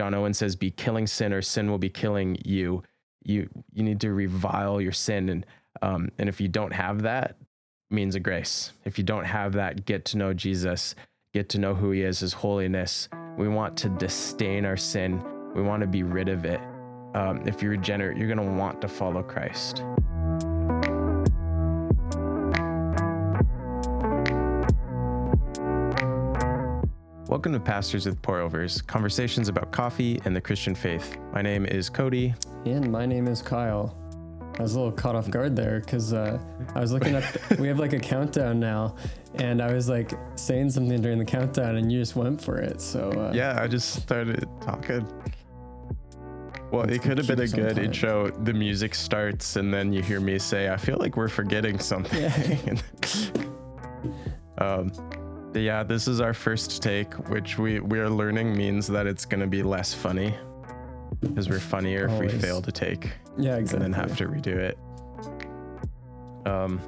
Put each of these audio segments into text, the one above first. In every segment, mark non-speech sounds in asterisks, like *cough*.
John Owen says, "Be killing sin, or sin will be killing you." You you need to revile your sin, and um, and if you don't have that, means of grace. If you don't have that, get to know Jesus, get to know who He is, His holiness. We want to disdain our sin. We want to be rid of it. Um, if you're regenerate, you're going to want to follow Christ. Welcome to Pastors with Pour Overs, conversations about coffee and the Christian faith. My name is Cody. And my name is Kyle. I was a little caught off guard there because uh, I was looking at, *laughs* the, we have like a countdown now, and I was like saying something during the countdown, and you just went for it. So, uh, Yeah, I just started talking. Well, it could have been a keep us on good time. intro. The music starts, and then you hear me say, I feel like we're forgetting something. *laughs* um, but yeah, this is our first take, which we, we are learning means that it's going to be less funny because we're funnier if we fail to take yeah, and then have to redo it. Um,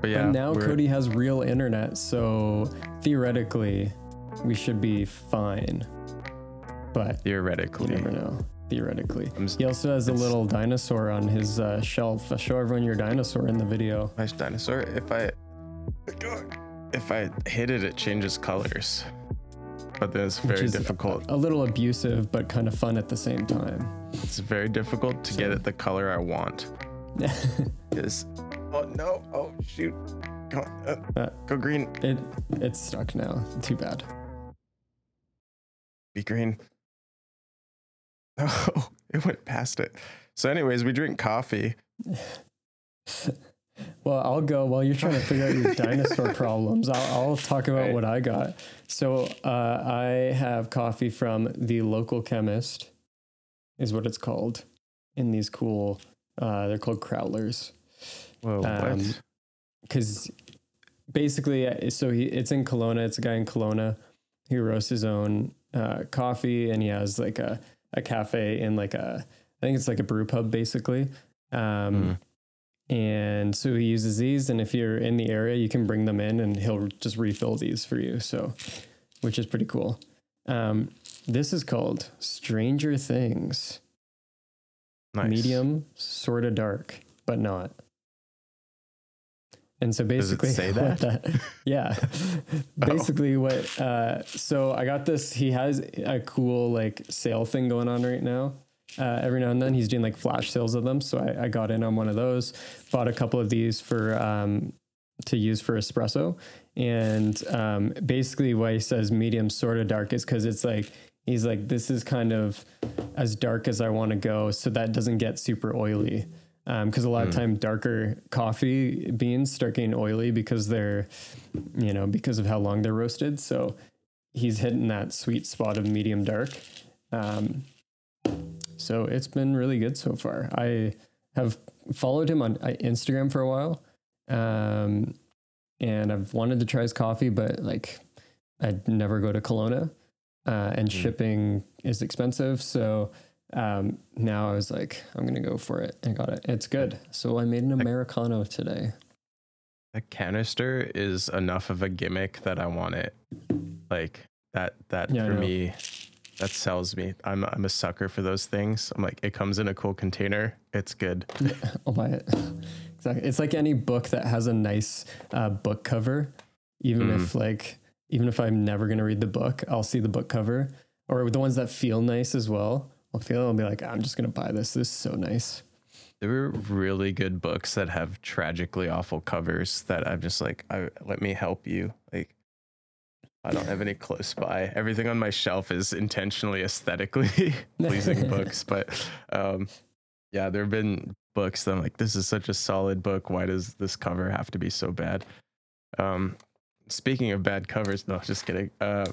but yeah, and now Cody has real internet, so theoretically, we should be fine. But you theoretically, never know. Theoretically, I'm he also has a little dinosaur on his uh, shelf. Uh, show everyone your dinosaur in the video. Nice dinosaur. If I if I hit it, it changes colors. But then it's very difficult. A little abusive, but kind of fun at the same time. It's very difficult to get it the color I want. *laughs* Is oh no! Oh shoot! Go, uh, Uh, go green. It it's stuck now. Too bad. Be green. *laughs* Oh, it went past it. So, anyways, we drink coffee. *laughs* Well, I'll go while you're trying to figure out your dinosaur *laughs* problems. I'll, I'll talk about Right. what I got. So uh, I have coffee from the local chemist, is what it's called. In these cool, uh, they're called crowlers. Whoa! Um, what? because basically, uh, so he it's in Kelowna. It's a guy in Kelowna who roasts his own uh, coffee, and he has like a a cafe in like a I think it's like a brew pub basically. Um, And so he uses these, and if you're in the area, you can bring them in, and he'll just refill these for you. So, which is pretty cool. Um, this is called Stranger Things, Nice. medium, sort of dark, but not. And so basically, say *laughs* what that? yeah, *laughs* basically what. Uh, so I got this. He has a cool like sale thing going on right now. Uh, every now and then he's doing like flash sales of them. So I, I got in on one of those. Bought a couple of these for um, to use for espresso. And um, basically, why he says medium sort of dark is because it's like he's like this is kind of as dark as I want to go, so that doesn't get super oily. Um because a lot of time darker coffee beans start getting oily because they're, you know, because of how long they're roasted. So he's hitting that sweet spot of medium dark. Um, so it's been really good so far. I have followed him on uh, Instagram for a while. Um, and I've wanted to try his coffee, but like I'd never go to Kelowna. Uh, and Mm. shipping is expensive. So um, now I was like, I'm going to go for it. I got it. It's good. So I made an Americano today. A canister is enough of a gimmick that I want it. Like that. That Yeah, for me, that sells me. I'm I'm a sucker for those things. I'm like, it comes in a cool container. It's good. *laughs* I'll buy it. exactly. It's like any book that has a nice uh, book cover, even Mm. if like even if I'm never gonna read the book, I'll see the book cover or the ones that feel nice as well. I'll feel. I'll be like, I'm just gonna buy this. This is so nice. There were really good books that have tragically awful covers that I'm just like, I, let me help you. Like, I don't have any close by. Everything on my shelf is intentionally aesthetically *laughs* pleasing *laughs* books, but um, yeah, there have been books that I'm like, this is such a solid book. Why does this cover have to be so bad? Um, speaking of bad covers, no, just kidding. Uh,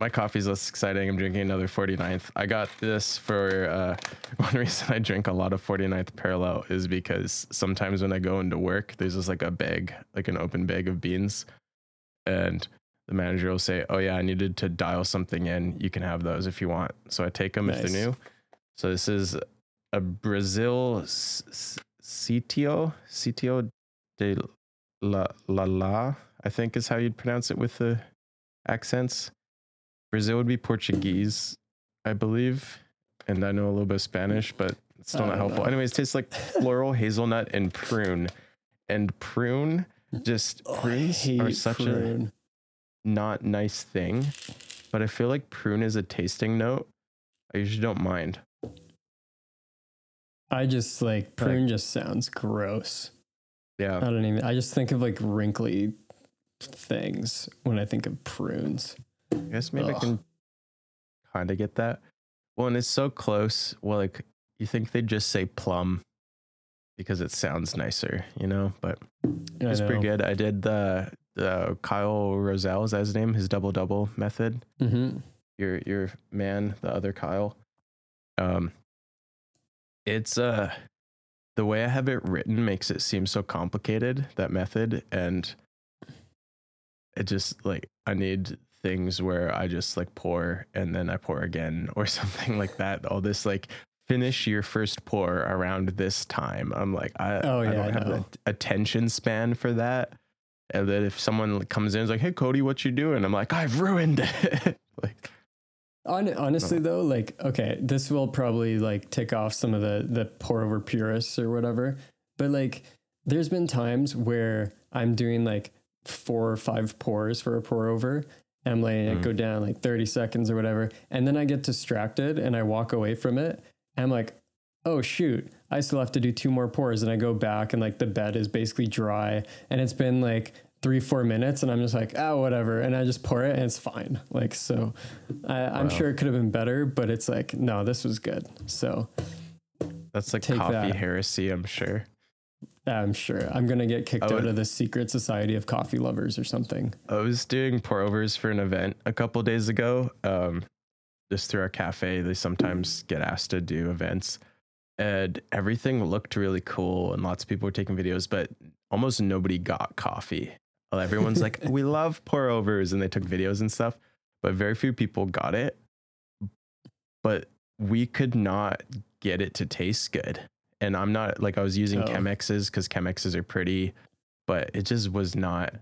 my coffee's less exciting. I'm drinking another 49th. I got this for uh, *laughs* one reason I drink a lot of 49th Parallel is because sometimes when I go into work, there's just like a bag, like an open bag of beans. And the manager will say, Oh, yeah, I needed to dial something in. You can have those if you want. So I take them if they're new. So this is a Brazil Sitio, Sitio de la, la La, I think is how you'd pronounce it with the accents. Brazil would be Portuguese. I believe, and I know a little bit of Spanish, but it's still not helpful. know. Anyways, it tastes like *laughs* floral, hazelnut, and prune. And prune, just Oh, prunes are such a prune. Not nice thing, but I feel like prune is a tasting note. I usually don't mind. I just like prune just sounds gross. Yeah. I don't even. I just think of like wrinkly things when I think of prunes. I guess maybe I can kind of get that. Well, and it's so close. Well, like you think they'd just say plum because it sounds nicer, you know? But it's pretty good. I did the the Kyle Rowsell is that his name, his double double method. Mhm. Your your man, the other Kyle. Um, it's uh the way I have it written makes it seem so complicated that method, and it just like I need things where I just like pour and then I pour again *laughs* or something like that. All this like finish your first pour around this time. I'm like I, Oh, I yeah, don't I have the attention span for that. And then if someone comes in is like, "Hey Cody, what you doing?" I'm like, "I've ruined it." *laughs* like Hon- honestly though, like okay, this will probably like tick off some of the the pour over purists or whatever. But like, there's been times where I'm doing like four or five pours for a pour over. And I'm letting it Mm. go down like 30 seconds or whatever. And then I get distracted and I walk away from it. I'm like, oh shoot, I still have to do two more pours. And I go back and like the bed is basically dry. And it's been like three, four minutes. And I'm just like, oh, whatever. And I just pour it and it's fine. Like, so I, I'm Wow. sure it could have been better, but it's like, no, this was good. So that's like coffee that. heresy, I'm sure. I'm sure I'm going to get kicked I out of the secret society of coffee lovers or something. I was doing pour overs for an event a couple days ago. Um, just through our cafe, they sometimes get asked to do events, and everything looked really cool, and lots of people were taking videos, but almost nobody got coffee. Everyone's like, *laughs* "We love pour overs," and they took videos and stuff, but very few people got it. But we could not get it to taste good, and I'm not like I was using Oh. Chemexes because Chemexes are pretty, but it just was not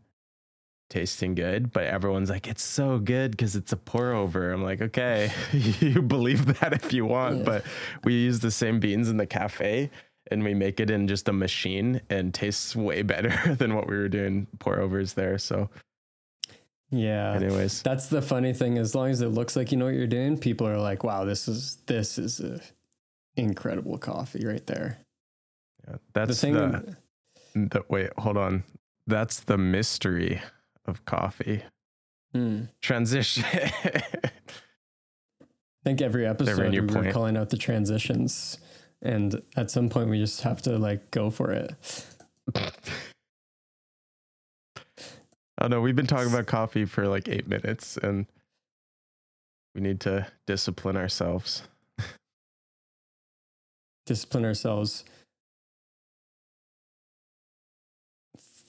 tasting good, but everyone's like, it's so good because it's a pour over. I'm like, okay, *laughs* you believe that if you want, Yeah. but we use the same beans in the cafe and we make it in just a machine and tastes way *laughs* better than what we were doing pour overs there. So, Yeah. anyways, That's the funny thing. As long as it looks like you know what you're doing, people are like, "Wow, this is this is a incredible coffee right there." yeah, The that's thing, the, the, wait, hold on. That's the mystery of coffee. Hmm. Transition. *laughs* I think every episode we your were point. calling out the transitions, and at some point we just have to like go for it. Oh no, we've been talking about coffee for like eight minutes and we need to discipline ourselves. Discipline ourselves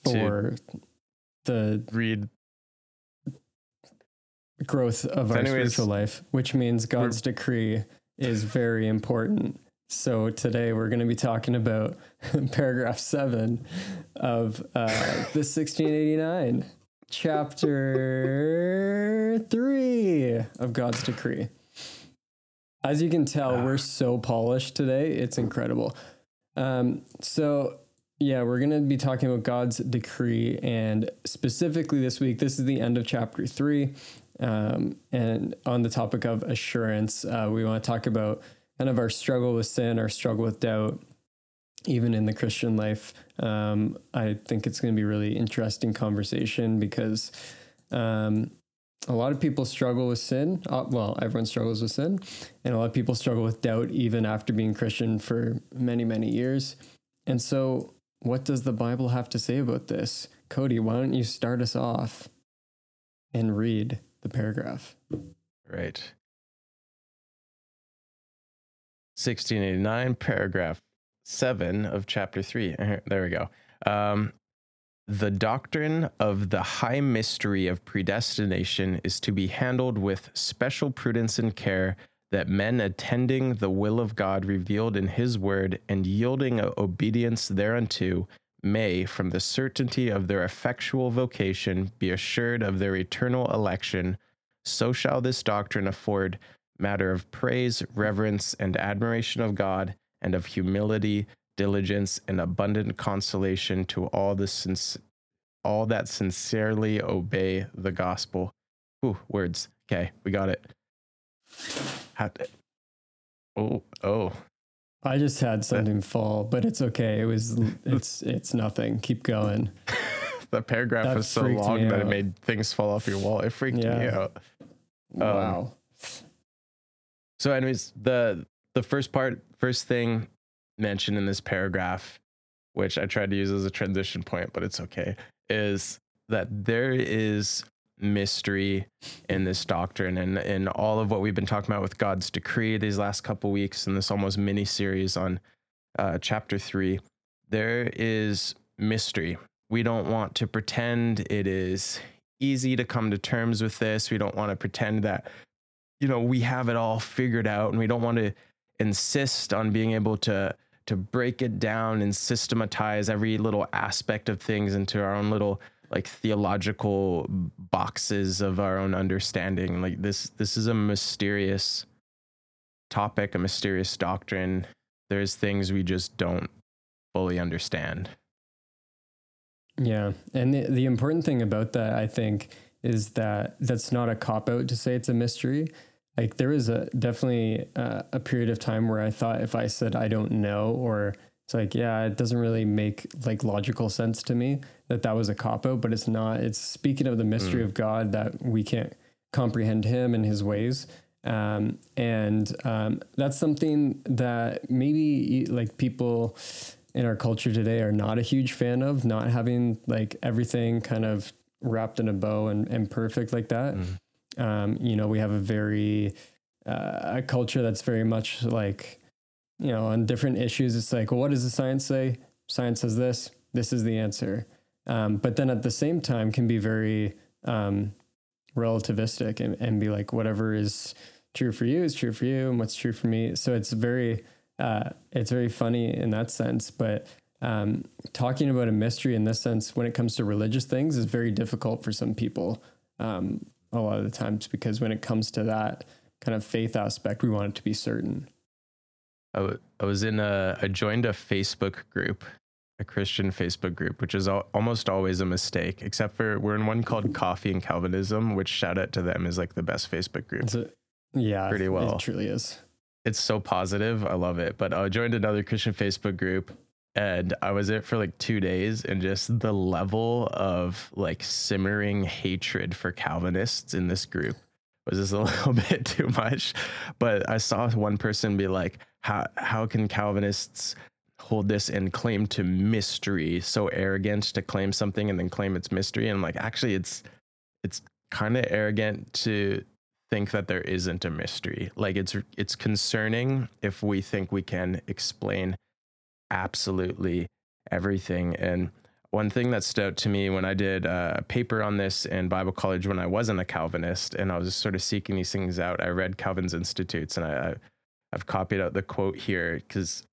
To- for the Read growth of our Anyways, spiritual life, which means God's decree is very important. So today we're going to be talking about *laughs* paragraph seven of uh, the 1689, chapter three of God's decree. As you can tell, we're so polished today. It's incredible. Um, so yeah, we're going to be talking about God's decree. And specifically this week, this is the end of chapter three. Um, and on the topic of assurance, uh, we want to talk about kind of our struggle with sin, our struggle with doubt, even in the Christian life. Um, I think it's going to be a really interesting conversation because um, a lot of people struggle with sin. Uh, well, everyone struggles with sin, and a lot of people struggle with doubt even after being Christian for many, many years. And so, what does the Bible have to say about this? Cody, why don't you start us off and read the paragraph? right. 1689, paragraph 7 of chapter 3. Uh, There we go. Um, the doctrine of the high mystery of predestination is to be handled with special prudence and care that men attending the will of God revealed in his word and yielding obedience thereunto may, from the certainty of their effectual vocation, be assured of their eternal election. So shall this doctrine afford matter of praise, reverence, and admiration of God, and of humility, diligence, and abundant consolation to all the all that sincerely obey the gospel. Ooh, words. Okay, we got it. How, oh, oh. I just had something fall, but it's okay. It was *laughs* it's it's nothing. Keep going. the paragraph That was so long me that it made things fall off your wall. It freaked me Yeah. out. Um, wow. So, anyways, the the first part, first thing mentioned in this paragraph, which I tried to use as a transition point, but it's okay, is that there is mystery in this doctrine and in all of what we've been talking about with God's decree these last couple weeks in this almost mini series on uh, chapter three. There is mystery. We don't want to pretend it is easy to come to terms with this. We don't want to pretend that you know we have it all figured out and we don't want to insist on being able to to break it down and systematize every little aspect of things into our own little like theological boxes of our own understanding like this this is a mysterious topic a mysterious doctrine there's things we just don't fully understand Yeah. And the, the important thing about that, I think, is that that's not a cop out to say it's a mystery. Like there was a definitely a period of time where I thought if I said I don't know or it's like yeah it doesn't really make like logical sense to me that that was a cop out but it's not it's speaking of the mystery of God that we can't comprehend him and his ways. Um, and um, that's something that maybe like people in our culture today are not a huge fan of not having like everything kind of wrapped in a bow and, and perfect like that. Um, you know we have a very uh, a culture that's very much like you know on different issues. It's like well what does the science say? Science says this. This is the answer um, but then at the same time can be very um, relativistic and, and be like whatever is true for you is true for you and what's true for me. So it's very uh, it's very funny in that sense. But um, talking about a mystery in this sense when it comes to religious things is very difficult for some people um, a lot of the times because when it comes to that kind of faith aspect we want it to be certain. I, w- I was in a, I joined a Facebook group, a Christian Facebook group, which is al- almost always a mistake, except for we're in one called Coffee and Calvinism, which shout out to them is like the best Facebook group. A- yeah Pretty well. it truly is It's so positive. I love it. But I joined another Christian Facebook group and I was there for like two days and just the level of like simmering hatred for Calvinists in this group was just a *laughs* little bit too much. But I saw one person be like, how how can Calvinists hold this and claim to mystery so arrogant to claim something and then claim it's mystery? And I'm like, actually it's it's kind of arrogant to think that there isn't a mystery. Like it's it's concerning if we think we can explain absolutely everything. And one thing that stood out to me when I did a paper on this in Bible college when I wasn't a Calvinist and I was sort of seeking these things out, I read Calvin's Institutes and I, I I've copied out the quote here because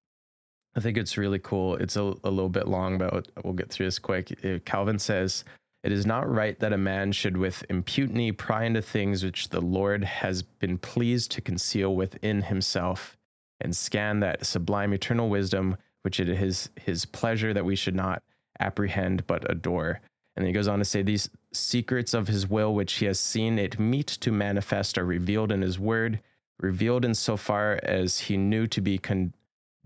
I think it's really cool. It's a, a little bit long, but we'll get through this quick. Uh, Calvin says, It is not right that a man should with impunity pry into things which the Lord has been pleased to conceal within himself and scan that sublime eternal wisdom which it is his pleasure that we should not apprehend but adore. And he goes on to say, These secrets of his will which he has seen it meet to manifest are revealed in his word, revealed in so far as he knew to be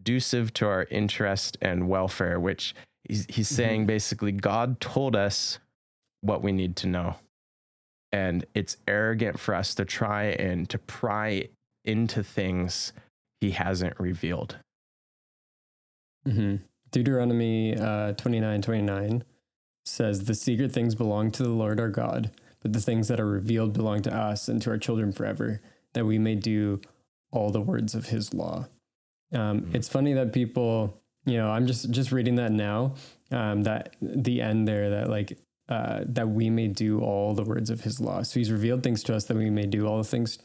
conducive to our interest and welfare, which he's, he's saying basically, God told us what we need to know. And it's arrogant for us to try and to pry into things he hasn't revealed. hmm Deuteronomy uh, 29 29 says, The secret things belong to the Lord our God, but the things that are revealed belong to us and to our children forever, that we may do all the words of his law. Um, Mhm. It's funny that people, you know, I'm just just reading that now. Um, that the end there, that like uh, that we may do all the words of his law. So he's revealed things to us that we may do all the things,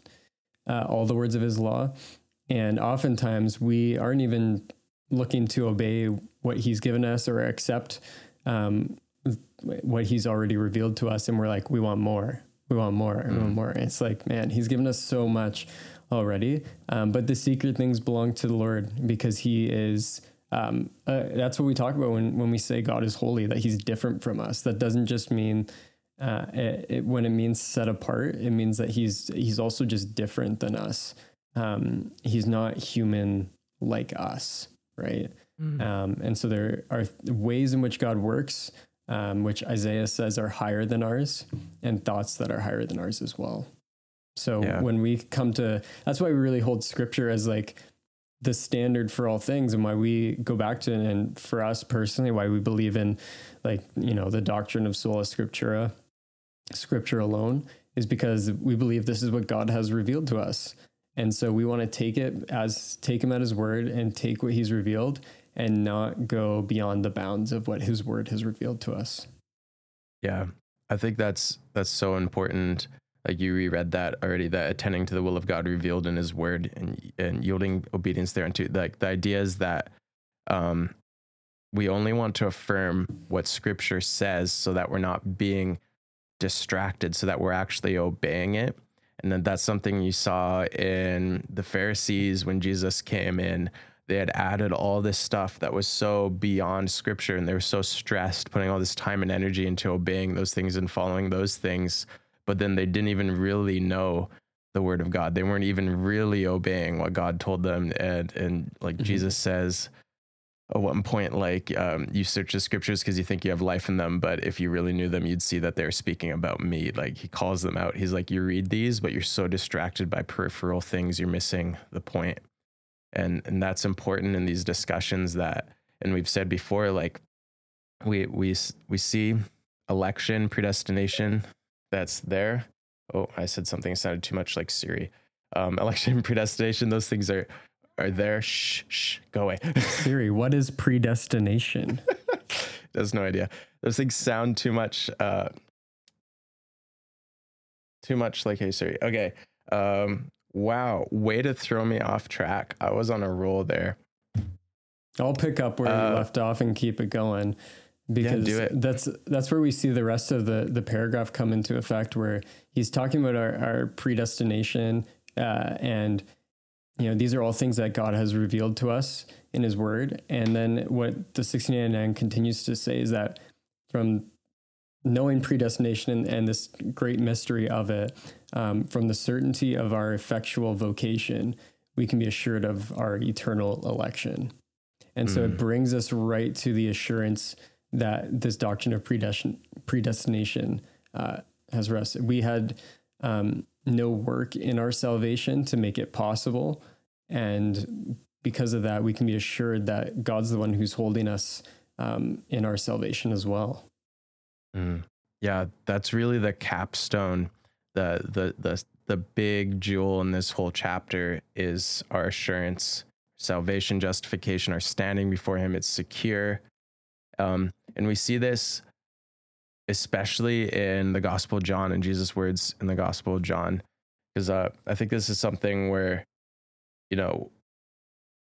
uh, all the words of his law. And oftentimes we aren't even looking to obey what he's given us or accept um, what he's already revealed to us. And we're like, we want more. We want more. We want Mm. more. And it's like, man, he's given us so much already. Um, but the secret things belong to the Lord because He is. Um, uh, that's what we talk about when when we say God is holy. That He's different from us. That doesn't just mean uh, it, it, when it means set apart. It means that He's He's also just different than us. Um, he's not human like us, right? Mm. Um, and so there are ways in which God works, um, which Isaiah says are higher than ours, and thoughts that are higher than ours as well. So yeah. when we come to, that's why we really hold scripture as like the standard for all things and why we go back to and for us personally why we believe in like you know the doctrine of sola scriptura scripture alone is because we believe this is what god has revealed to us. And so we want to take it as take him at his word and take what he's revealed and not go beyond the bounds of what his word has revealed to us. Yeah. I think that's that's so important like you reread that already that attending to the will of god revealed in his word and and yielding obedience thereunto like the idea is that um we only want to affirm what scripture says so that we're not being distracted so that we're actually obeying it. And then that's something you saw in the pharisees when jesus came in. They had added all this stuff that was so beyond scripture and they were so stressed putting all this time and energy into obeying those things and following those things but then they didn't even really know the word of God. They weren't even really obeying what God told them. And and like mm-hmm. Jesus says at one point, like um, you search the scriptures because you think you have life in them, but if you really knew them, you'd see that they're speaking about me. Like he calls them out. He's like, you read these, but you're so distracted by peripheral things, you're missing the point. And and that's important in these discussions that, and we've said before, like we we we see election predestination that's there. Oh, I said something that sounded too much like Siri. Um, *laughs* election predestination, those things are are there. Shh, shh, go away. *laughs* Siri, what is predestination? *laughs* Has no idea. Those things sound too much. Uh, too much like hey Siri. Okay. Um, wow, way to throw me off track. I was on a roll there. I'll pick up where uh, you left off and keep it going because yeah, that's that's where we see the rest of the the paragraph come into effect where he's talking about our, our predestination uh, and you know these are all things that god has revealed to us in his word and then what the 1699 continues to say is that from knowing predestination and, and this great mystery of it um, from the certainty of our effectual vocation we can be assured of our eternal election and mm. so it mm. brings us right to the assurance that this doctrine of predestin- predestination uh, has rested. We had um, no work in our salvation to make it possible. And because of that, we can be assured that God's the one who's holding us um, in our salvation as well. Mm. Yeah, that's really the capstone. The, the the the big jewel in this whole chapter is our assurance, salvation, justification, our standing before Him. It's secure. Um, and we see this especially in the Gospel of John and Jesus' words in the Gospel of John. Because uh, I think this is something where, you know,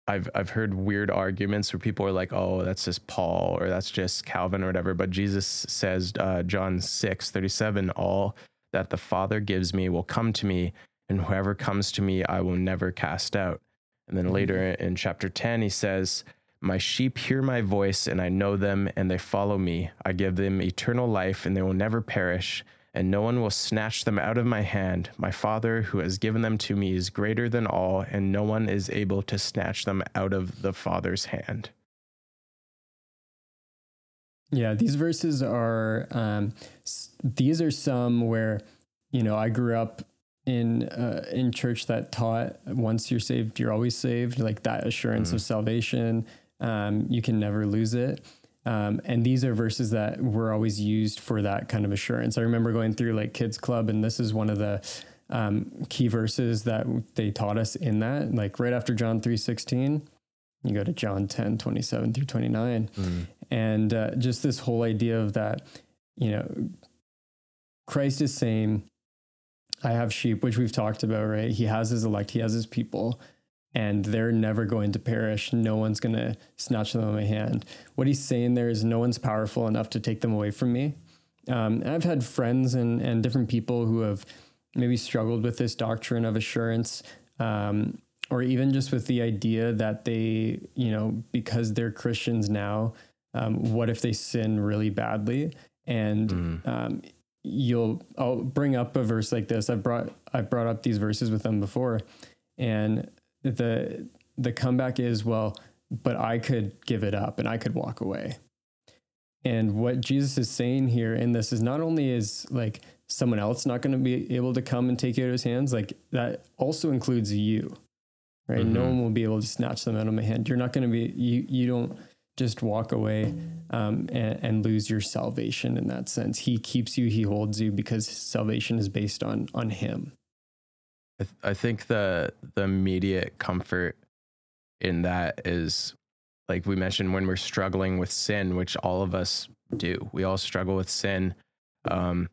I've I've heard weird arguments where people are like, "Oh, that's just Paul or that's just Calvin or whatever." But Jesus says, uh, John six thirty seven, "All that the Father gives me will come to me, and whoever comes to me, I will never cast out." And then mm-hmm. later in chapter ten, he says, my sheep hear my voice, and I know them, and they follow me. I give them eternal life, and they will never perish, and no one will snatch them out of my hand. My Father, who has given them to me, is greater than all, and no one is able to snatch them out of the Father's hand. Yeah, these verses are, um, these are some where, you know, I grew up in uh, in church that taught once you're saved, you're always saved, like that assurance mm-hmm. of salvation. Um, you can never lose it. Um, and these are verses that were always used for that kind of assurance. I remember going through like kids club, and this is one of the um, key verses that they taught us in that. Like right after John three sixteen, you go to John 10, 27 through 29. Mm. And uh, just this whole idea of that, you know, Christ is saying, I have sheep, which we've talked about, right? He has his elect, he has his people and they're never going to perish. No one's going to snatch them out of my hand. What he's saying there is no one's powerful enough to take them away from me. Um, I've had friends and, and different people who have maybe struggled with this doctrine of assurance um, or even just with the idea that they, you know, because they're Christians now, um, what if they sin really badly? And Mm. um, you'll, I'll bring up a verse like this. I've brought, I've brought up these verses with them before, and the the comeback is, well, but I could give it up and I could walk away. And what Jesus is saying here in this is not only is like someone else not going to be able to come and take you out of his hands, like that also includes you, right? No Mhm. one will be able to snatch them out of my hand. You're not going to be, you, you don't just walk away um, and, and lose your salvation in that sense. He keeps you, he holds you because salvation is based on, on him. I, th- I think the the immediate comfort in that is like we mentioned when we're struggling with sin, which all of us do. We all struggle with sin. Um,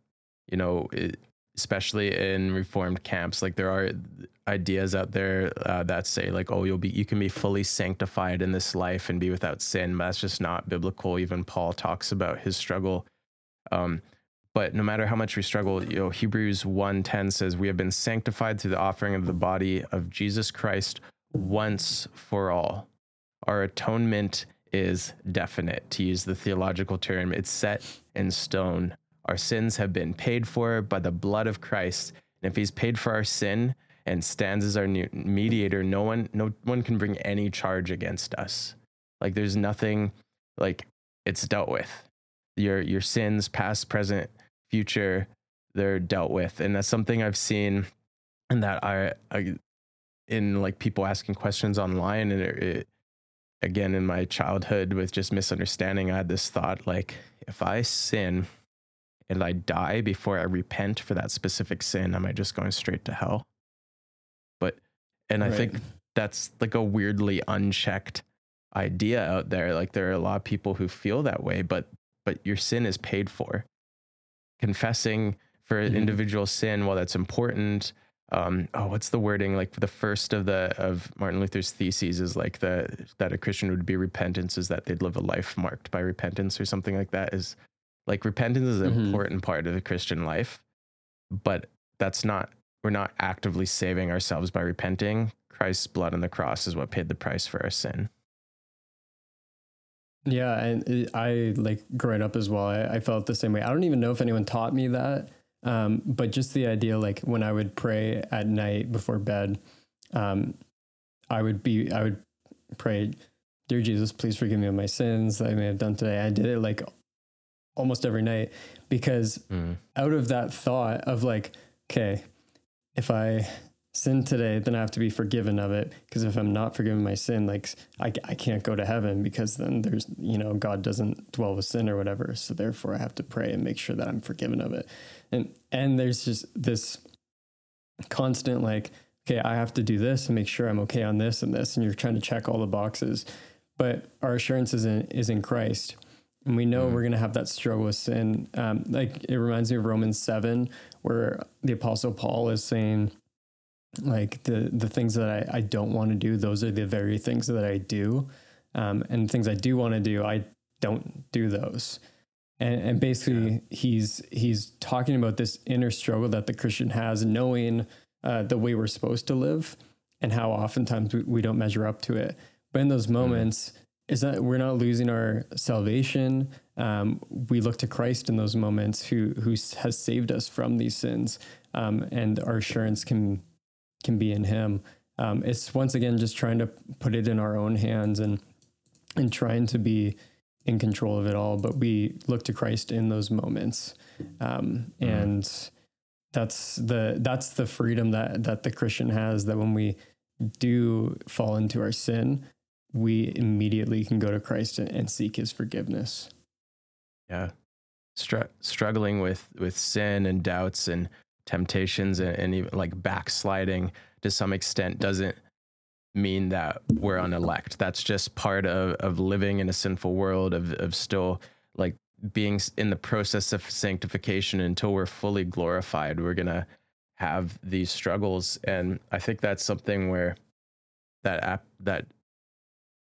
you know, it, especially in reformed camps, like there are ideas out there uh, that say like, oh, you'll be you can be fully sanctified in this life and be without sin. But that's just not biblical. Even Paul talks about his struggle. Um, but no matter how much we struggle, you know, Hebrews 1:10 says we have been sanctified through the offering of the body of Jesus Christ once for all. Our atonement is definite, to use the theological term. It's set in stone. Our sins have been paid for by the blood of Christ. And if he's paid for our sin and stands as our mediator, no one no one can bring any charge against us. Like there's nothing like it's dealt with. Your your sins, past, present, future, they're dealt with. And that's something I've seen and that I, I in like people asking questions online and it, it again in my childhood with just misunderstanding i had this thought like if i sin and i die before i repent for that specific sin am i just going straight to hell? But and i think that's like a weirdly unchecked idea out there. Like there are a lot of people who feel that way but but your sin is paid for confessing for an Mhm. individual sin while that's important um oh what's the wording like the first of the of martin luther's theses is like the that a christian would be repentance is that they'd live a life marked by repentance or something like that is like repentance is an Mhm. important part of the christian life but that's not we're not actively saving ourselves by repenting christ's blood on the cross is what paid the price for our sin Yeah, and I like growing up as well. I, I felt the same way. I don't even know if anyone taught me that, um, but just the idea, like when I would pray at night before bed, um, I would be, I would pray, "Dear Jesus, please forgive me of my sins that I may have done today." I did it like almost every night because Mm. out of that thought of like, okay, if I sin today, then I have to be forgiven of it. Because if I'm not forgiven my sin, like I, I can't go to heaven because then there's, you know, God doesn't dwell with sin or whatever. So therefore I have to pray and make sure that I'm forgiven of it. And, and there's just this constant like, okay, I have to do this and make sure I'm okay on this and this. And you're trying to check all the boxes. But our assurance is in, is in Christ. And we know Mhm. we're going to have that struggle with sin. Um, like it reminds me of Romans 7, where the Apostle Paul is saying, like the the things that I, I don't want to do, those are the very things that I do. Um, and things I do want to do, I don't do those. And, and basically, he's he's talking about this inner struggle that the Christian has, knowing uh, the way we're supposed to live, and how oftentimes we, we don't measure up to it. But in those moments, is that we're not losing our salvation. Um, we look to Christ in those moments, who who has saved us from these sins, um, and our assurance can can be in Him. Um, it's once again just trying to put it in our own hands and and trying to be in control of it all. But we look to Christ in those moments, um, Mhm. and that's the that's the freedom that that the Christian has. That when we do fall into our sin, we immediately can go to Christ and, and seek His forgiveness. yeah Str- struggling with with sin and doubts and temptations and, and even like backsliding to some extent doesn't mean that we're unelect that's just part of of living in a sinful world of of still like being in the process of sanctification until we're fully glorified. We're gonna have these struggles. And i think that's something where that app that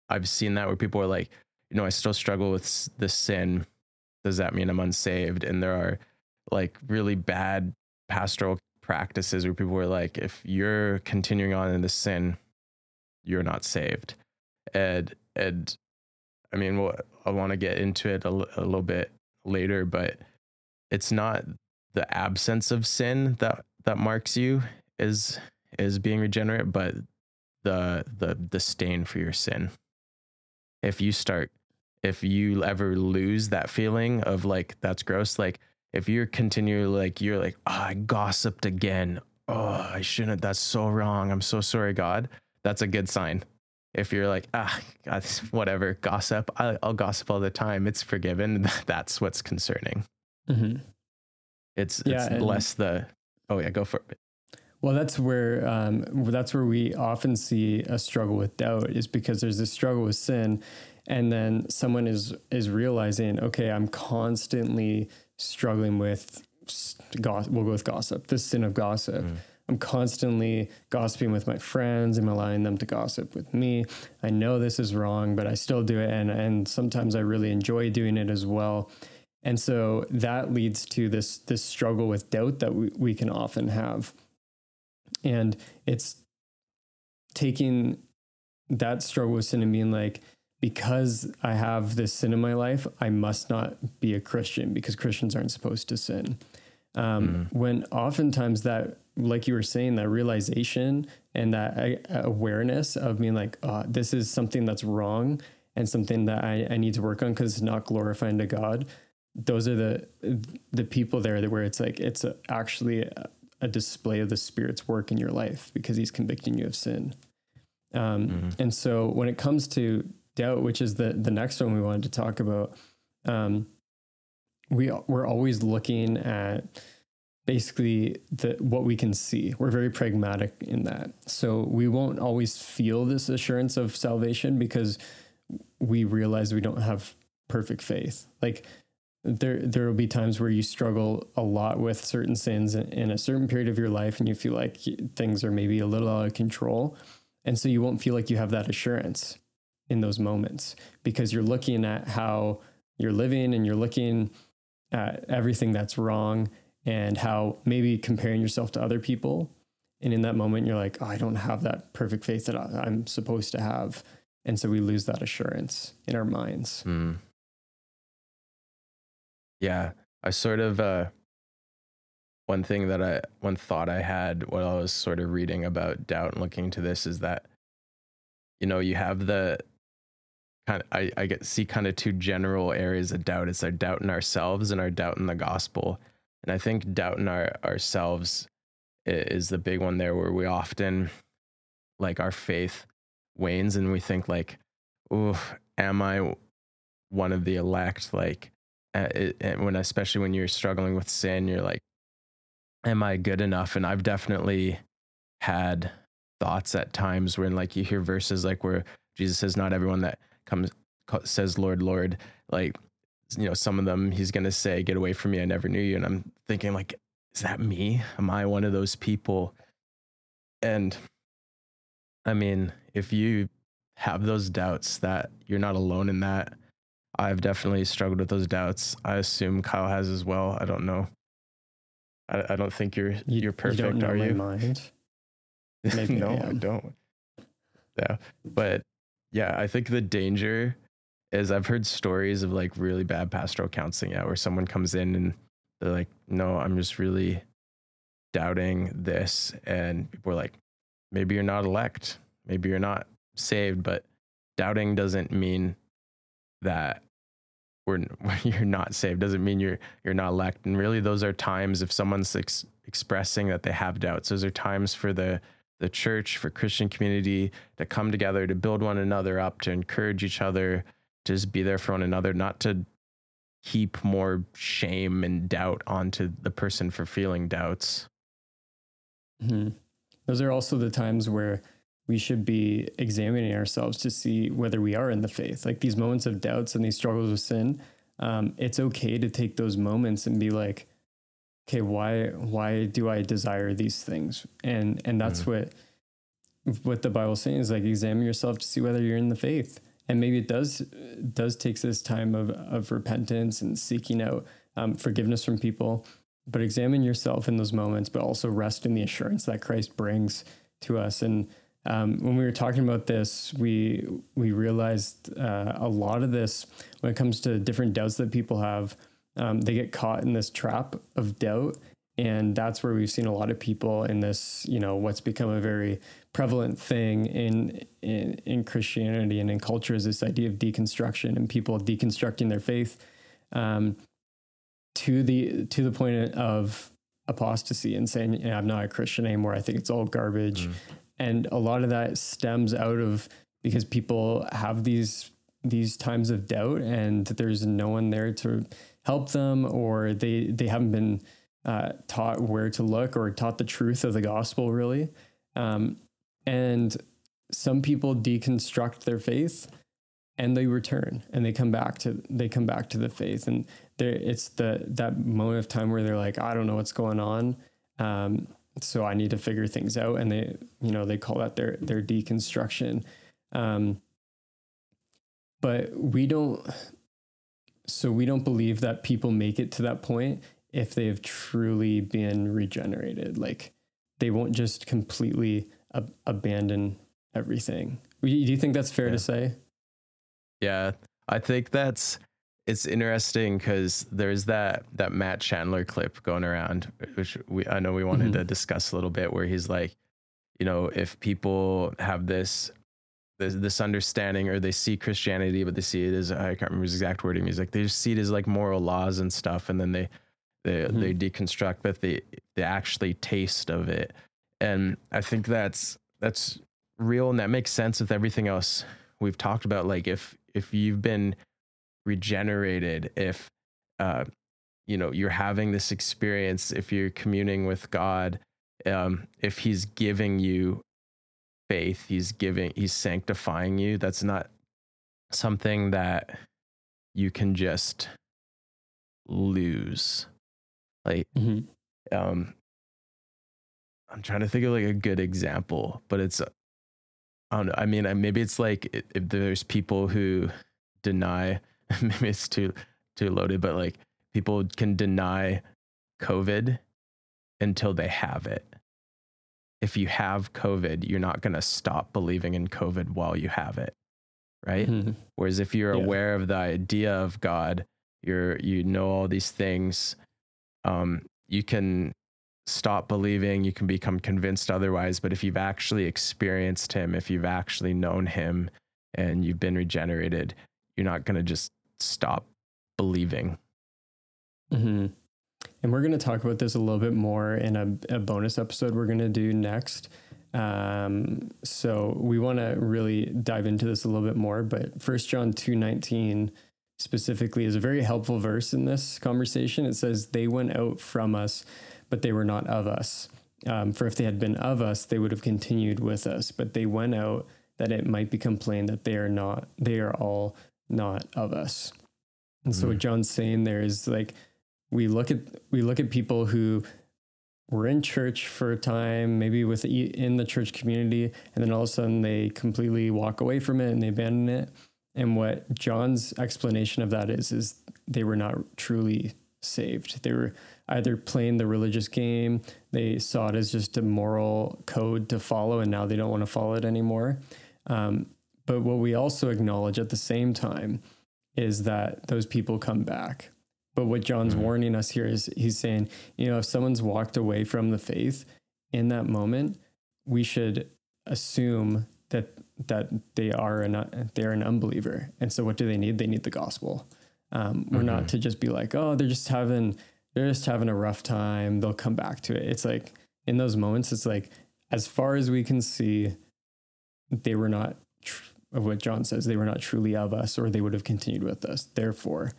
i've seen that where people are like you know i still struggle with this sin. Does that mean I'm unsaved? And there are like really bad pastoral practices where people were like, if you're continuing on in the sin, you're not saved. And and I mean, I want to get into it a, a little bit later, but it's not the absence of sin that that marks you as as being regenerate, but the the the stain for your sin. If you start if you ever lose that feeling of like that's gross, like if you're continually like you're like, oh, I gossiped again. Oh, I shouldn't. That's so wrong. I'm so sorry, God. That's a good sign. If you're like, ah, God, *laughs* whatever, gossip. I, will gossip all the time. It's forgiven. *laughs* That's what's concerning. Mm-hmm. It's yeah, it's less the. Oh yeah, go for it. Well, that's where um, that's where we often see a struggle with doubt is because there's this struggle with sin, and then someone is is realizing, okay, I'm constantly struggling with gossip. We'll go with gossip, the sin of gossip. Mm. I'm constantly gossiping with my friends. I'm allowing them to gossip with me. I know this is wrong, but I still do it, and and sometimes I really enjoy doing it as well. And so that leads to this this struggle with doubt that we, we can often have. And it's taking that struggle with sin and being like, because I have this sin in my life, I must not be a Christian because Christians aren't supposed to sin. Um, mm. When oftentimes that, like you were saying, that realization and that uh, awareness of being like, oh, this is something that's wrong and something that I, I need to work on because it's not glorifying to God. Those are the the people there that where it's like it's a, actually a, a, display of the Spirit's work in your life because He's convicting you of sin. Um, mm-hmm. And so when it comes to doubt, which is the the next one we wanted to talk about, um, we we're always looking at basically the what we can see. We're very pragmatic in that. So we won't always feel this assurance of salvation because we realize we don't have perfect faith. Like there there will be times where you struggle a lot with certain sins in a certain period of your life and you feel like things are maybe a little out of control. And so you won't feel like you have that assurance in those moments because you're looking at how you're living and you're looking at everything that's wrong and how maybe comparing yourself to other people. And in that moment, you're like, oh, I don't have that perfect faith that I'm supposed to have. And so we lose that assurance in our minds. Mm. Yeah. I sort of, uh, one thing that I, one thought I had while I was sort of reading about doubt and looking to this is that, you know, you have the, kind of I, I get see kind of two general areas of doubt. It's our doubt in ourselves and our doubt in the gospel. And I think doubt in our ourselves is the big one there where we often like our faith wanes and we think like, oh, am I one of the elect? Like, and when especially when you're struggling with sin, you're like, am I good enough? And I've definitely had thoughts at times when like you hear verses like where Jesus says, not everyone that comes says Lord, Lord, like you know, some of them he's gonna say, "Get away from me! I never knew you." And I'm thinking, like, is that me? Am I one of those people? And I mean, if you have those doubts, that you're not alone in that. I've definitely struggled with those doubts. I assume Kyle has as well. I don't know. I, I don't think you're you, you're perfect, you don't know are you? Mind. *laughs* Maybe no, I, I don't. Yeah, but yeah, I think the danger is I've heard stories of like really bad pastoral counseling, yeah, where someone comes in and they're like, no, I'm just really doubting this. And people are like, maybe you're not elect, maybe you're not saved, but doubting doesn't mean that we're, *laughs* you're not saved. Doesn't mean you're you're not elect. And really those are times if someone's ex- expressing that they have doubts. Those are times for the the church, for Christian community to come together to build one another up, to encourage each other, to just be there for one another, not to heap more shame and doubt onto the person for feeling doubts. Mm-hmm. Those are also the times where we should be examining ourselves to see whether we are in the faith. Like these moments of doubts and these struggles with sin, um, it's okay to take those moments and be like, okay, why why do I desire these things? And and that's mm what what the Bible's saying is like examine yourself to see whether you're in the faith. And maybe it does does takes this time of of repentance and seeking out um, forgiveness from people. but examine yourself in those moments, but also rest in the assurance that Christ brings to us. And um, when we were talking about this, we we realized uh, a lot of this when it comes to different doubts that people have, um, they get caught in this trap of doubt, and that's where we've seen a lot of people in this, you know, what's become a very prevalent thing in in, in Christianity and in culture is this idea of deconstruction and people deconstructing their faith um, to the to the point of apostasy and saying, yeah, I'm not a Christian anymore. I think it's all garbage. Mm. And a lot of that stems out of because people have these these times of doubt and there's no one there to help them or they they haven't been uh, taught where to look or taught the truth of the gospel really um, and some people deconstruct their faith and they return and they come back to they come back to the faith and there it's the that moment of time where they're like i don't know what's going on um, so I need to figure things out. And they, you know, they call that their their deconstruction. Um, but we don't. So we don't believe that people make it to that point if they have truly been regenerated. Like they won't just completely ab- abandon everything. Do you think that's fair yeah. to say? Yeah, I think that's it's interesting because there's that that Matt Chandler clip going around, which we I know we wanted mm-hmm. to discuss a little bit, where he's like, you know, if people have this this, this understanding or they see Christianity, but they see it as I can't remember his exact wording. He's like they just see it as like moral laws and stuff, and then they they mm-hmm. they deconstruct but the the actually taste of it. And I think that's that's real and that makes sense with everything else we've talked about. Like if if you've been regenerated if uh, you know you're having this experience if you're communing with god um, if he's giving you faith he's giving he's sanctifying you that's not something that you can just lose like mm-hmm. um i'm trying to think of like a good example but it's i don't know i mean maybe it's like if there's people who deny *laughs* maybe it's too too loaded, but like people can deny COVID until they have it. If you have COVID, you're not going to stop believing in COVID while you have it, right? Mm-hmm. Whereas if you're yeah. aware of the idea of God, you're you know all these things, um, you can stop believing, you can become convinced otherwise. But if you've actually experienced Him, if you've actually known Him, and you've been regenerated, you're not going to just stop believing. Mm-hmm. And we're going to talk about this a little bit more in a, a bonus episode we're going to do next. Um, so we want to really dive into this a little bit more. But First John two nineteen specifically is a very helpful verse in this conversation. It says, "They went out from us, but they were not of us. Um, for if they had been of us, they would have continued with us. But they went out." That it might become plain that they are not, they are all not of us. And mm-hmm. so what mm-hmm. John's saying there is like we look at we look at people who were in church for a time, maybe with in the church community, and then all of a sudden they completely walk away from it and they abandon it. And what John's explanation of that is is they were not truly saved. They were either playing the religious game, they saw it as just a moral code to follow, and now they don't want to follow it anymore. Um, but what we also acknowledge at the same time is that those people come back. But what John's mm-hmm. warning us here is he's saying, you know, if someone's walked away from the faith in that moment, we should assume that that they are an they're an unbeliever. And so what do they need? They need the gospel. Um, we're mm-hmm. not to just be like, oh, they're just having they're just having a rough time. They'll come back to it. It's like in those moments, it's like as far as we can see, they were not tr- of what John says, they were not truly of us, or they would have continued with us. Therefore,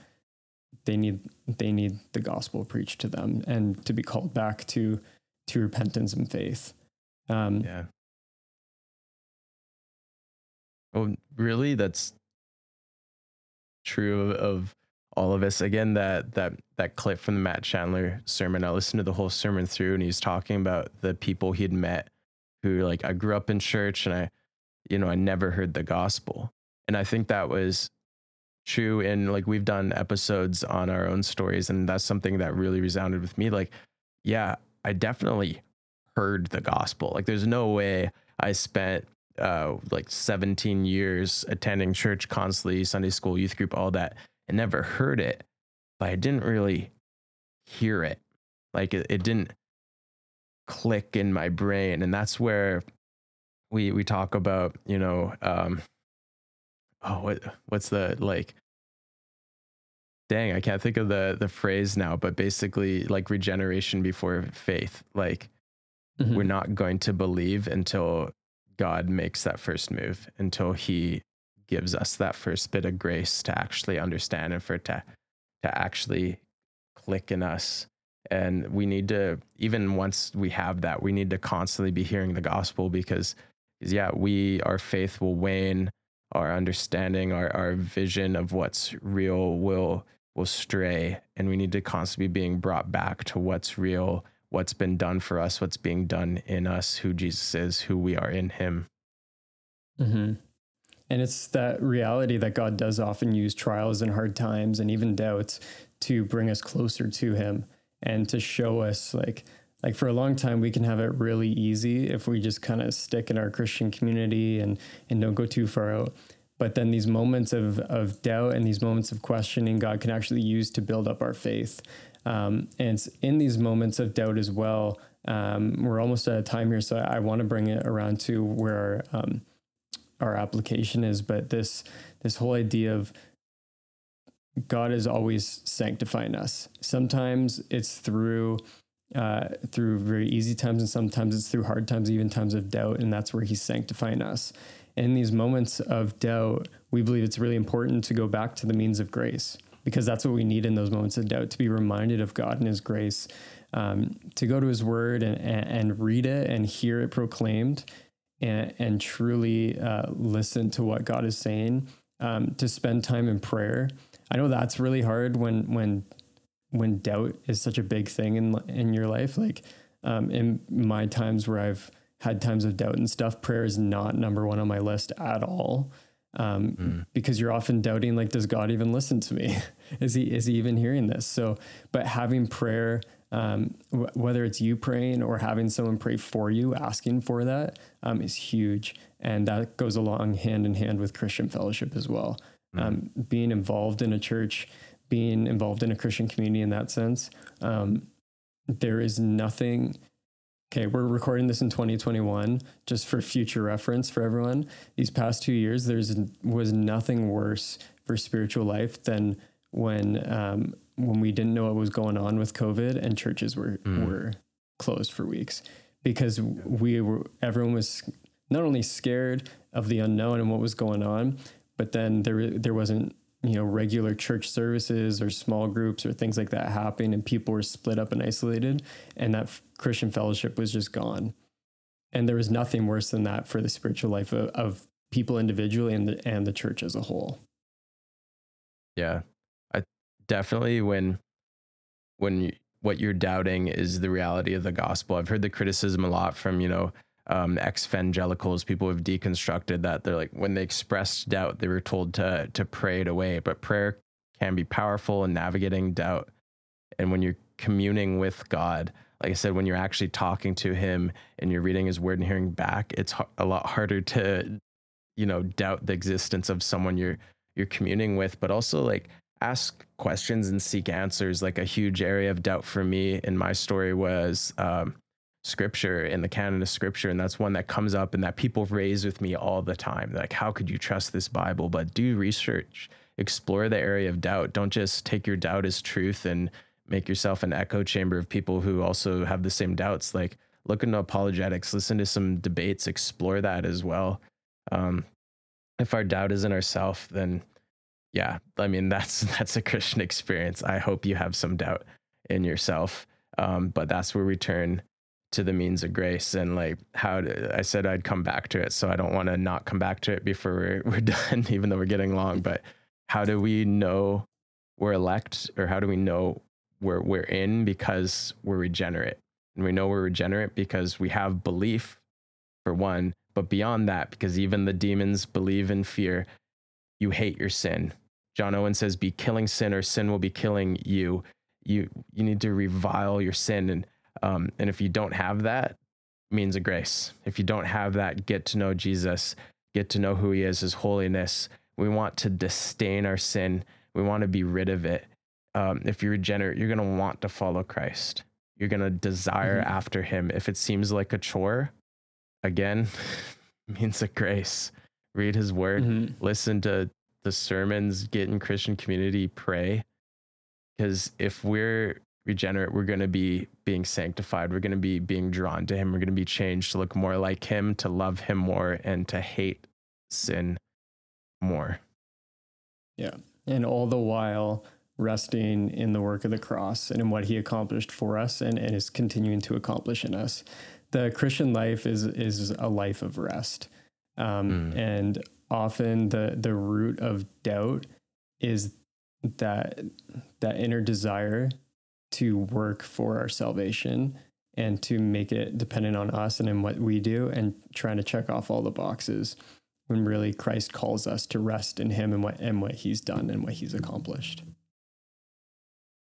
they need they need the gospel preached to them and to be called back to to repentance and faith. Um, yeah. Oh, really? That's true of, of all of us. Again, that that that clip from the Matt Chandler sermon. I listened to the whole sermon through, and he was talking about the people he'd met who, like, I grew up in church, and I you know, I never heard the gospel. And I think that was true in like we've done episodes on our own stories and that's something that really resounded with me like yeah i definitely heard the gospel. Like there's no way i spent uh like 17 years attending church constantly sunday school youth group all that and never heard it but i didn't really hear it. Like it, it didn't click in my brain and that's where we we talk about you know um oh what what's the like dang i can't think of the the phrase now but basically like regeneration before faith. Like mm-hmm. we're not going to believe until god makes that first move until he gives us that first bit of grace to actually understand and for it to to actually click in us. And we need to even once we have that we need to constantly be hearing the gospel because yeah we our faith will wane our understanding, our, our vision of what's real will will stray and we need to constantly be being brought back to what's real what's been done for us what's being done in us who jesus is who we are in him mm-hmm. and it's that reality that god does often use trials and hard times and even doubts to bring us closer to him and to show us like like for a long time we can have it really easy if we just kind of stick in our christian community and and don't go too far out. But then these moments of of doubt and these moments of questioning god can actually use to build up our faith. Um, and it's in these moments of doubt as well um, we're almost out of time here so i, I want to bring it around to where our, um, our application is. But this this whole idea of god is always sanctifying us. Sometimes it's through uh, through very easy times, and sometimes it's through hard times, even times of doubt, and that's where He's sanctifying us. In these moments of doubt, we believe it's really important to go back to the means of grace because that's what we need in those moments of doubt to be reminded of God and His grace, um, to go to His Word and, and, read it and hear it proclaimed, and, and truly uh, listen to what God is saying. Um, to spend time in prayer. I know that's really hard when when when doubt is such a big thing in in your life like um, in my times where i've had times of doubt and stuff prayer is not number one on my list at all. Um, mm. because you're often doubting like does god even listen to me? *laughs* Is he is he even hearing this? So but having prayer um, w- whether it's you praying or having someone pray for you asking for that um, is huge. And that goes along hand in hand with christian fellowship as well. Mm. being involved in a church being involved in a Christian community in that sense. Um, there is nothing. Okay, we're recording this in 2021, just for future reference for everyone. These past two years, there's was nothing worse for spiritual life than when um, when we didn't know what was going on with COVID and churches were mm. were closed for weeks because we were everyone was not only scared of the unknown and what was going on, but then there there wasn't you know regular church services or small groups or things like that happening and people were split up and isolated and that christian fellowship was just gone. And there was nothing worse than that for the spiritual life of, of people individually and the, and the church as a whole. Yeah. I definitely when when you, what you're doubting is the reality of the gospel. I've heard the criticism a lot from you know um, ex-evangelicals, people who've deconstructed that. They're like, when they expressed doubt, they were told to to pray it away. But prayer can be powerful in navigating doubt. And when you're communing with God, like I said, when you're actually talking to Him and you're reading His Word and hearing back, it's a lot harder to, you know, doubt the existence of someone you're you're communing with. But also, like, ask questions and seek answers. Like a huge area of doubt for me in my story was. Um, scripture in the canon of scripture and that's one that comes up and that people raise with me all the time. Like how could you trust this bible? But do research. Explore the area of doubt. Don't just take your doubt as truth and make yourself an echo chamber of people who also have the same doubts. Like look into apologetics listen to some debates explore that as well. Um, if our doubt is in ourself then yeah i mean *laughs* that's that's a christian experience. I hope you have some doubt in yourself. Um, but that's where we turn to the means of grace and like how to, I said I'd come back to it. So I don't want to not come back to it before we're, *laughs* we're done, even though we're getting long. But how do we know we're elect or how do we know we're, we're in because we're regenerate? And we know we're regenerate because we have belief for one, but beyond that, because even the demons believe in fear, you hate your sin. John Owen says, "Be killing sin, or sin will be killing you." You you need to revile your sin, and um, and if you don't have that, means of grace. If you don't have that, get to know Jesus, get to know who He is, His holiness. We want to disdain our sin. We want to be rid of it. Um, if you're regenerate, you're gonna want to follow Christ. You're gonna desire mm-hmm. after Him. If it seems like a chore, again, *laughs* means of grace. Read His Word, mm-hmm. listen to the sermons, get in Christian community, pray. Because if we're regenerate, we're going to be being sanctified. We're going to be being drawn to Him. We're going to be changed to look more like Him, to love Him more, and to hate sin more. Yeah. And all the while resting in the work of the cross and in what He accomplished for us and, and is continuing to accomplish in us. The Christian life is is a life of rest. Um, mm. And often the the root of doubt is that that inner desire to work for our salvation and to make it dependent on us and in what we do and trying to check off all the boxes when really Christ calls us to rest in him and what and what he's done and what he's accomplished.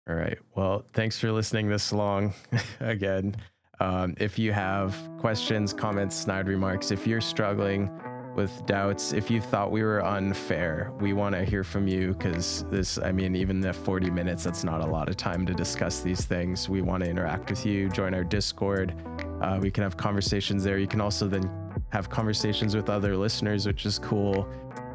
All right. Well, thanks for listening this long *laughs* again. Um, if you have questions, comments, snide remarks, if you're struggling with doubts. If you thought we were unfair, we want to hear from you because this, I mean, even the 40 minutes, that's not a lot of time to discuss these things. We want to interact with you. Join our Discord. Uh, we can have conversations there. You can also then have conversations with other listeners, which is cool.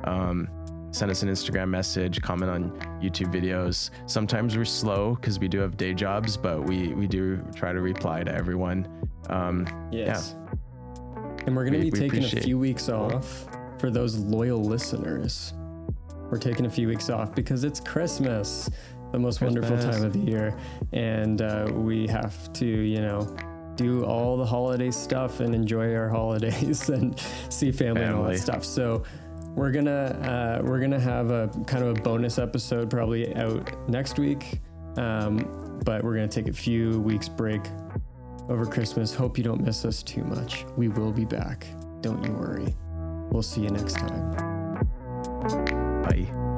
Um, send us an Instagram message, comment on YouTube videos. Sometimes we're slow because we do have day jobs, but we we do try to reply to everyone. Um, yes. Yeah. And we're going to be taking a few weeks off for those loyal listeners. We're taking a few weeks off because it's Christmas, the most Christmas. wonderful time of the year. And uh, we have to, you know, do all the holiday stuff and enjoy our holidays *laughs* and see family, family. and all that stuff. So we're gonna uh, we're gonna have a kind of a bonus episode probably out next week, um, but we're gonna take a few weeks break over Christmas. Hope you don't miss us too much. We will be back. Don't you worry. We'll see you next time. Bye.